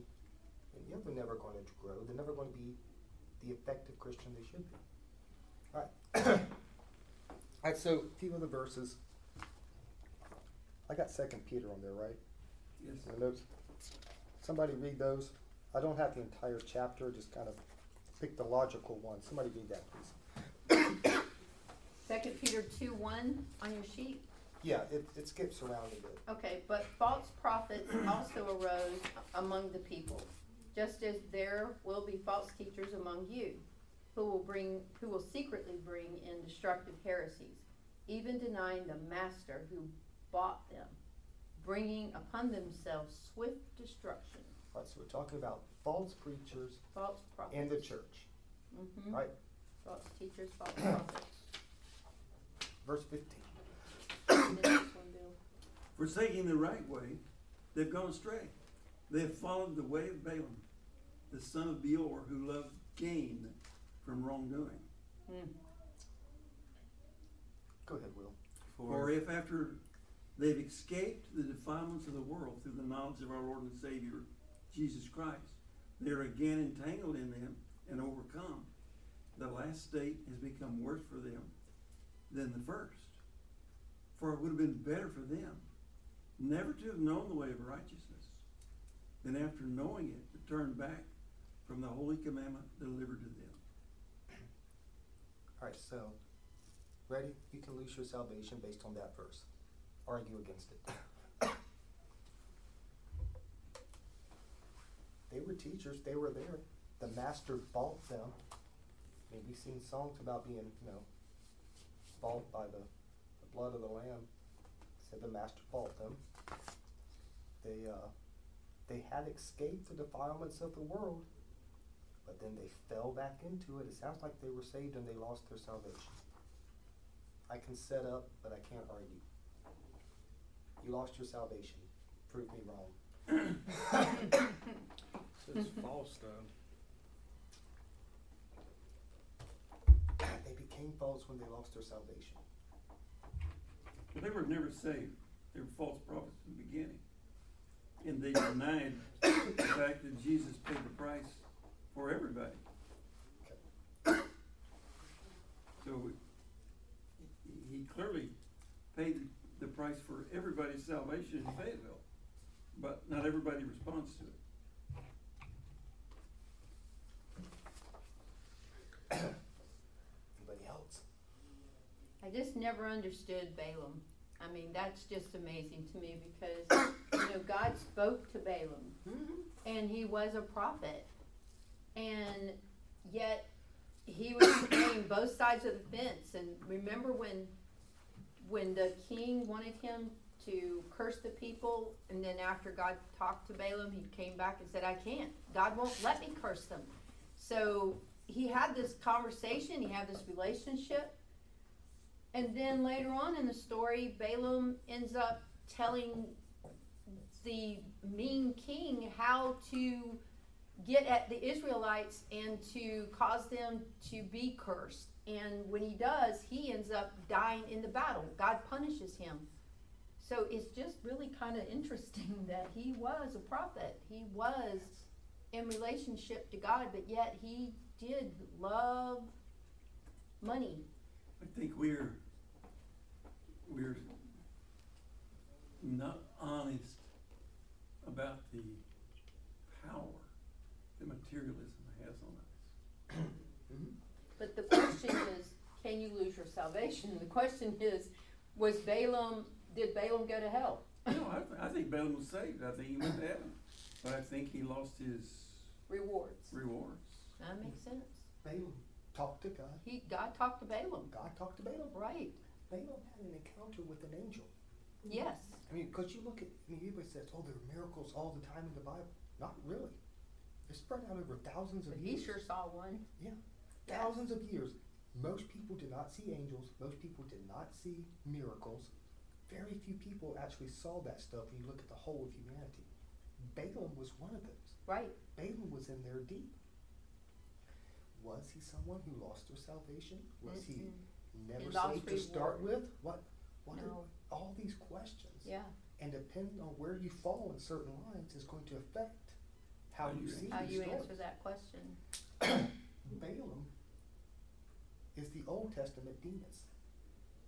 then yeah, they're never going to grow. They're never going to be the effective Christian they should be. All right. All right. So a few of the verses. I got Second Peter on there, right? Yes. In the notes. Somebody read those. I don't have the entire chapter. Just kind of pick the logical one. Somebody read that, please. Second Peter two one on your sheet. Yeah, it, it skips around a bit. Okay, but false prophets also arose among the people, just as there will be false teachers among you, who will bring, who will secretly bring in destructive heresies, even denying the master who bought them, bringing upon themselves swift destruction. Right, so we're talking about false preachers False prophets. in the church, Mhm. right? False teachers, false prophets. Verse 15. And the next one, Bill. Forsaking the right way, they've gone astray. They have followed the way of Balaam, the son of Beor, who loved gain from wrongdoing. Hmm. Go ahead, Will. For if after they've escaped the defilements of the world through the knowledge of our Lord and Savior, Jesus Christ, they are again entangled in them and overcome. The last state has become worse for them than the first. For it would have been better for them never to have known the way of righteousness than after knowing it to turn back from the holy commandment delivered to them. All right, so, ready? You can lose your salvation based on that verse. Argue against it. they were teachers, they were there. The master bought them. I mean, we've seen songs about being, you know, bought by the, the blood of the Lamb. Said the master bought them. They, uh, they had escaped the defilements of the world, but then they fell back into it. It sounds like they were saved and they lost their salvation. I can set up, but I can't argue. You lost your salvation. Prove me wrong. It's false though. Became false when they lost their salvation. They were never saved. They were false prophets in the beginning. And they denied the fact that Jesus paid the price for everybody. So he clearly paid the price for everybody's salvation in Fayetteville, but not everybody responds to it. I just never understood Balaam. I mean, that's just amazing to me because, you know, God spoke to Balaam and he was a prophet. And yet he was playing both sides of the fence. And remember when when the king wanted him to curse the people and then after God talked to Balaam, he came back and said, I can't. God won't let me curse them. So he had this conversation, he had this relationship. And then later on in the story, Balaam ends up telling the mean king how to get at the Israelites and to cause them to be cursed. And when he does, he ends up dying in the battle. God punishes him. So it's just really kind of interesting that he was a prophet. He was in relationship to God, but yet he did love money. I think we're, we're not honest about the power that materialism has on us. But the question is, can you lose your salvation? The question is, was Balaam, did Balaam go to hell? No, I, th- I think Balaam was saved, I think he went to heaven, but I think he lost his Rewards. rewards. That makes sense. Balaam talked to God. He, God talked to Balaam. God talked to Balaam. Right. Balaam had an encounter with an angel. Yes. I mean, because you look at, I mean, everybody says, oh, there are miracles all the time in the Bible. Not really. They're spread out over thousands of But he sure saw one. Yeah, Thousands of years. Most people did not see angels. Most people did not see miracles. Very few people actually saw that stuff when you look at the whole of humanity. Balaam was one of those. Right. Balaam was in there deep. Was he someone who lost their salvation? Was he Mm-mm. Never He lost saved to start reward. with? What? What No. are all these questions? Yeah. And depending on where you fall in certain lines is going to affect how How you you see How you stories. answer that question. Balaam is the Old Testament Demas,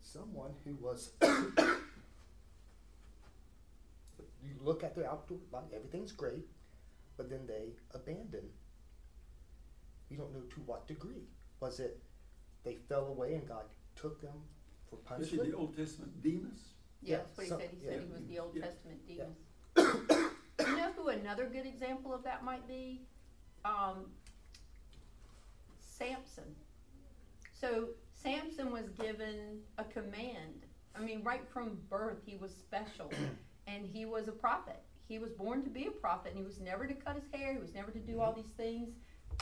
someone who was. you look at their outdoor life, everything's great, but then they abandon. You don't know to what degree. Was it they fell away and God took them for This is punishment? the Old Testament Demas, Yeah, Yeah, that's what he some- said. He yeah. said he was the Old Yeah. Testament Yeah. Demas. you know who another good example of that might be? Um, Samson. So Samson was given a command. I mean, right from birth, he was special, and he was a prophet. He was born to be a prophet, and he was never to cut his hair. He was never to do all these things,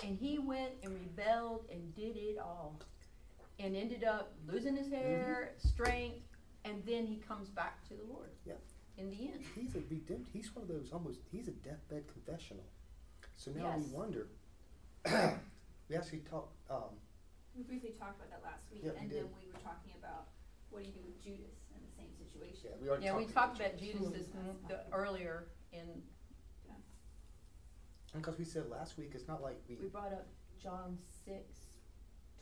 and he went and rebelled and did it all, and ended up losing his hair, strength, and then he comes back to the Lord. Yep. In the end. He's a redempt. He's one of those almost. He's a deathbed confessional. So now we wonder. we actually talked. Um, We briefly talked about that last week, Yeah, we and did. then we were talking about what do you do with Judas in the same situation. yeah, we already Yeah, we talked talked about Judas this, Judas. m- the, earlier, and Because we said last week, it's not like we. we brought up John six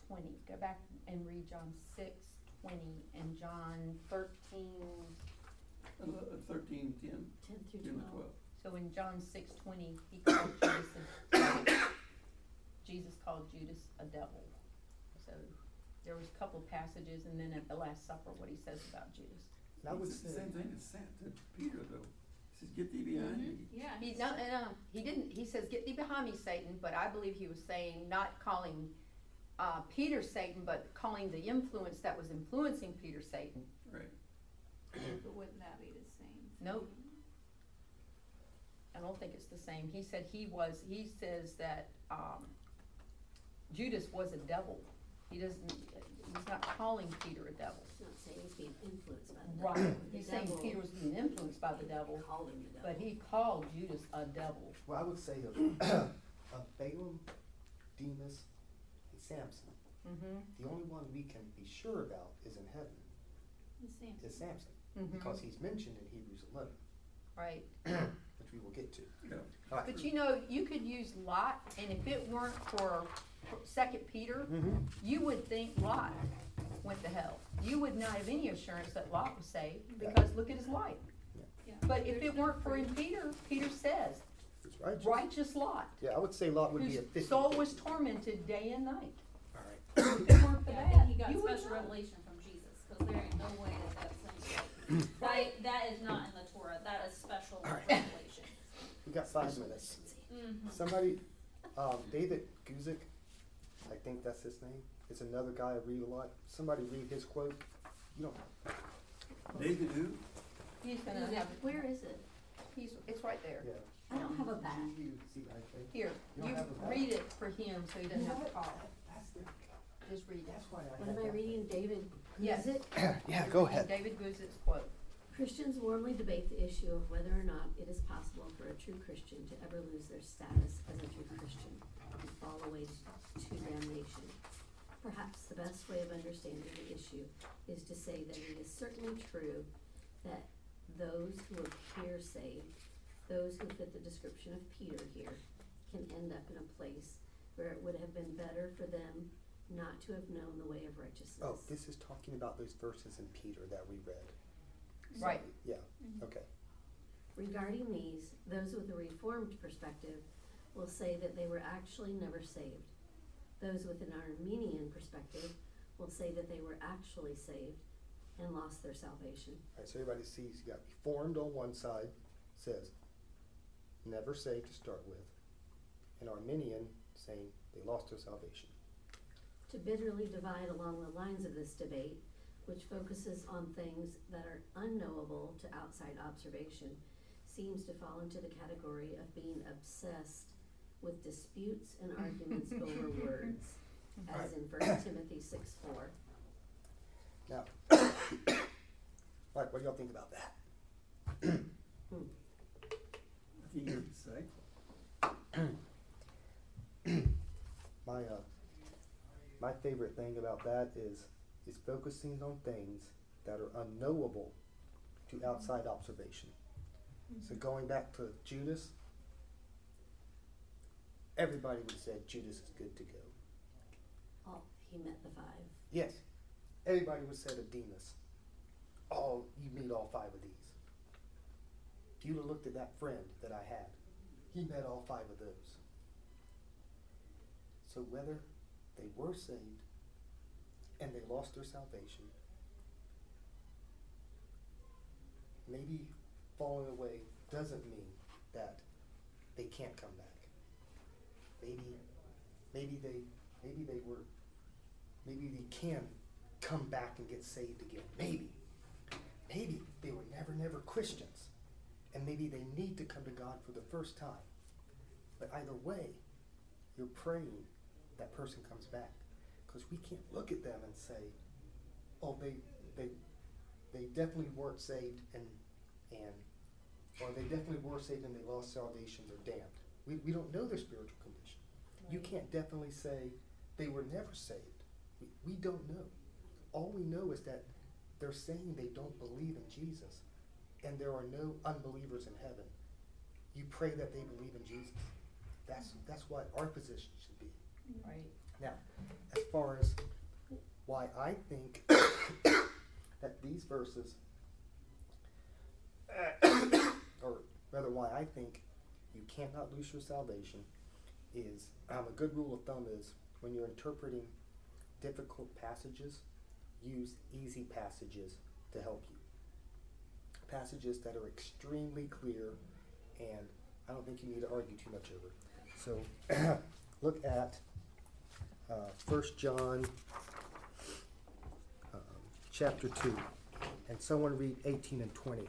twenty. Go back and read John six twenty and John thirteen. uh, uh thirteen, ten, Ten through ten to twelve. twelve. So in John six twenty, he called Judas a. Jesus called Judas a devil. So there was a couple passages, and then at the Last Supper, what he says about Judas. and I would It's the say. same thing as Sent to Peter though. He says, get thee mm-hmm. behind me. Yeah. He he's- no, no, um, he didn't. He says, "Get thee behind me, Satan." But I believe he was saying, not calling uh, Peter Satan, but calling the influence that was influencing Peter Satan. Right. But wouldn't that be the same? Nope. I don't think it's the same. He said he was. He says that um, Judas was a devil. He doesn't. He's not calling Peter a devil. He's not saying he's being influenced by the Right. devil. The He's saying devil Peter was being influenced by the devil, Called him the devil. but he called Judas a devil. Well, I would say a, of Balaam, Demas, and Samson, Mm-hmm. the only one we can be sure about is in heaven The same. is Samson, Mm-hmm. because he's mentioned in Hebrews 11, Right. which we will get to. Yeah. All right. But you know, you could use Lot, and if it weren't for Second Peter, Mm-hmm. you would think Lot went to hell. You would not have any assurance that Lot was saved because look at his life. Yeah. But if it no weren't for proof. him, Peter, Peter says, It's righteous. righteous Lot, Yeah, I would say Lot would be a whose 50. soul was tormented day and night. All right. If it weren't for Yeah, that, then he got you would special know. revelation from Jesus, cause there ain't no way that that's in, that, that is not in the Torah, that is special All right. revelation. We got five minutes. Mhm. Somebody, um, David Guzik, I think that's his name. It's another guy I read a lot. Somebody read his quote. You don't. Know. David who? He's gonna Is have, Where is it? he's, it's right there. Yeah. I don't have a back. G-U-Z-I-K. Here, You don't have a bag? read it for him so he doesn't have to call. That's the, Just read it. that's why I What am I that. reading? David Yes. Guzik? Yeah, go ahead. David Guzik's quote. Christians warmly debate the issue of whether or not it is possible for a true Christian to ever lose their status as a true Christian and fall away to damnation. Perhaps the best way of understanding the issue is to say that it is certainly true that those who appear saved, those who fit the description of Peter here, can end up in a place where it would have been better for them not to have known the way of righteousness. Oh, this is talking about those verses in Peter that we read. Right. Mm-hmm. Yeah, okay. Regarding these, those with a reformed perspective will say that they were actually never saved. Those with an Arminian perspective will say that they were actually saved and lost their salvation. Alright, so everybody sees you got reformed on one side, says never saved to start with. And Arminian saying they lost their salvation. To bitterly divide along the lines of this debate, which focuses on things that are unknowable to outside observation, seems to fall into the category of being obsessed with disputes and arguments over words, as in First Timothy six four. Now, alright, what do y'all think about that? Hmm. I think you have to say. My uh, my favorite thing about that is is focusing on things that are unknowable to outside observation. So going back to Judas, everybody would say Judas is good to go. Oh, he met the five. Yes, everybody would say to Demas, "Oh, you meet all five of these." If you'd have looked at that friend that I had, he met all five of those. So whether they were saved and they lost their salvation, maybe falling away doesn't mean that they can't come back. Maybe, maybe they, maybe they were maybe they can come back and get saved again. Maybe. Maybe they were never, never Christians. And maybe they need to come to God for the first time. But either way, you're praying that person comes back. Because we can't look at them and say, oh, they, they, they definitely weren't saved and, and, or they definitely were saved and they lost salvation, they're damned. We, we don't know their spiritual condition. You can't definitely say they were never saved. We, we don't know. All we know is that they're saying they don't believe in Jesus, and there are no unbelievers in heaven. You pray that they believe in Jesus. That's that's what our position should be. Right. Now, as far as why I think that these verses, or rather, why I think you cannot lose your salvation, is um, a good rule of thumb is when you're interpreting difficult passages, use easy passages to help you. Passages that are extremely clear, and I don't think you need to argue too much over. So, look at uh, 1 John um, chapter 2, and someone read 18 and 20.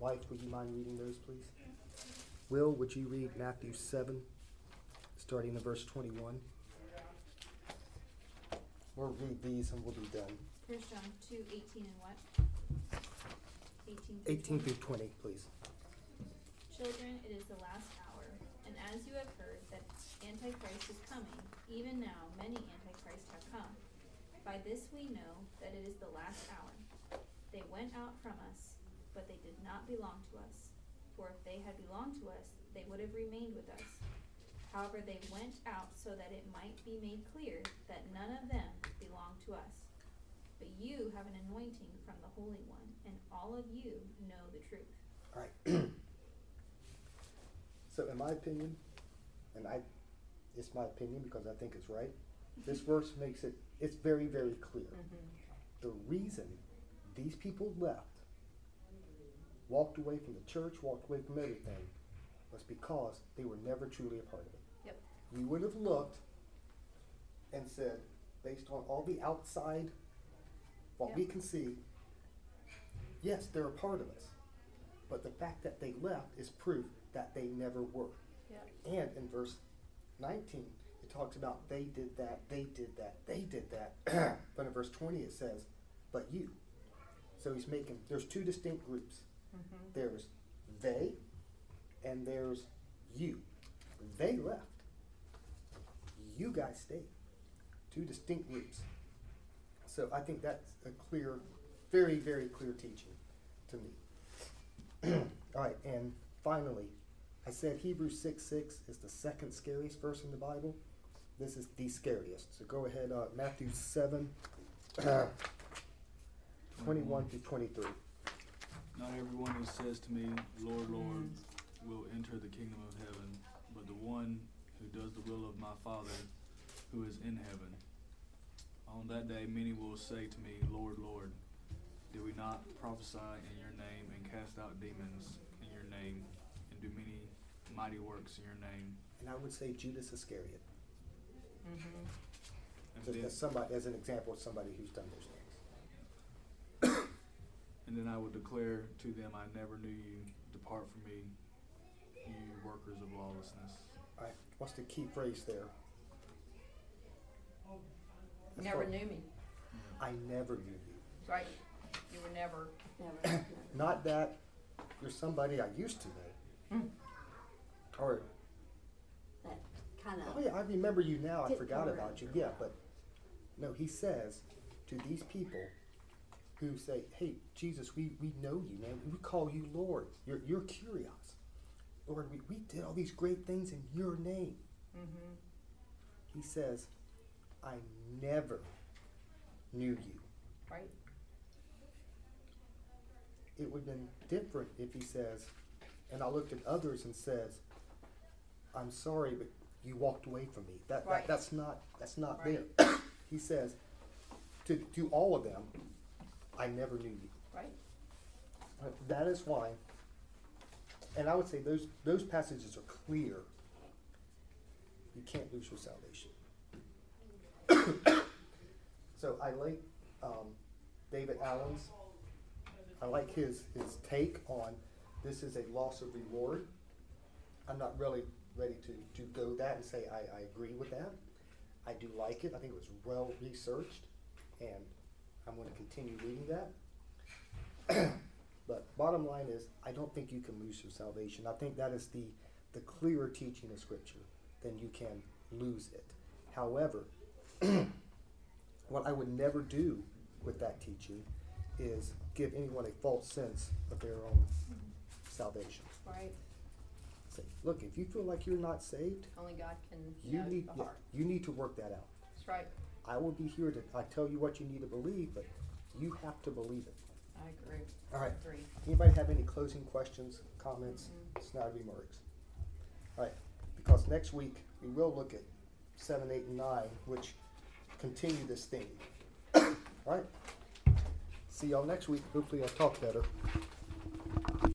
Wife, would you mind reading those, please? Will, would you read Matthew 7, starting in verse 21? We'll read these and we'll be done. First John two eighteen and what? Eighteen. 18 20? through 20, please. Children, it is the last hour, and as you have heard that Antichrist is coming, even now many Antichrists have come. By this we know that it is the last hour. They went out from us, but they did not belong to us. For if they had belonged to us, they would have remained with us. However, they went out so that it might be made clear that none of them belong to us. But you have an anointing from the Holy One, and all of you know the truth. All right. so, in my opinion, and I, it's my opinion because I think it's right. This verse makes it, it's very, very clear. Mhm. The reason these people left, walked away from the church, walked away from everything, was because they were never truly a part of it. We would have looked and said, based on all the outside, what we can see, yes, they're a part of us. But the fact that they left is proof that they never were. And in verse 19, it talks about they did that, they did that, they did that. but in verse 20, it says, but you. So he's making, there's two distinct groups Mhm. there's they, and there's you. They left. You guys stayed. Two distinct groups. So I think that's a clear, very, very clear teaching to me. All right, and finally, I said Hebrews 6 6 is the second scariest verse in the Bible. This is the scariest. So go ahead, uh, Matthew 7 21 through 23. Not everyone who says to me, Lord, Lord, will enter the kingdom of heaven, but the one who does the will of my Father who is in heaven. On that day, many will say to me, Lord, Lord, did we not prophesy in your name and cast out demons in your name and do many mighty works in your name? And I would say Judas Iscariot. Mhm. Just then, as somebody, as an example of somebody who's done those things. and then I would declare to them, I never knew you. Depart from me, you workers of lawlessness. All right, what's the key phrase there? That's Never right. knew me, I never knew you. right? You were never, Never, never. Not that you're somebody I used to know. Mm. Or, That kind oh of, yeah, I remember you now, I Didn't forgot come about you. Yeah, but no, he says to these people who say, hey, Jesus, we, we know you, man. We call you Lord. You're, you're curious. Lord, we, we did all these great things in your name. mhm, He says, I never knew you. right? It would have been different if he says, and I looked at others and says, I'm sorry, but you walked away from me. That, Right. that that's not that's not Right. there. he says to to all of them, I never knew you. Right? But That is why, and I would say those those passages are clear. You can't lose your salvation. so I like um, David Allen's. I like his his take on this is a loss of reward. I'm not really ready to, to go that and say I, I agree with that. I do like it. I think it was well researched, and I'm going to continue reading that. But bottom line is, I don't think you can lose your salvation. I think that is the, the clearer teaching of Scripture than you can lose it. However, what I would never do with that teaching is give anyone a false sense of their own salvation. Right? Say, look, if you feel like you're not saved, Only God can you need yeah, you need to work that out. That's right. I will be here to I tell you what you need to believe, but you have to believe it. I agree. All right. Agree. Anybody have any closing questions, comments, mm-hmm. snide remarks? All right, because next week we will look at seven, eight, and nine, which continue this theme. All right. See y'all next week. Hopefully I'll talk better.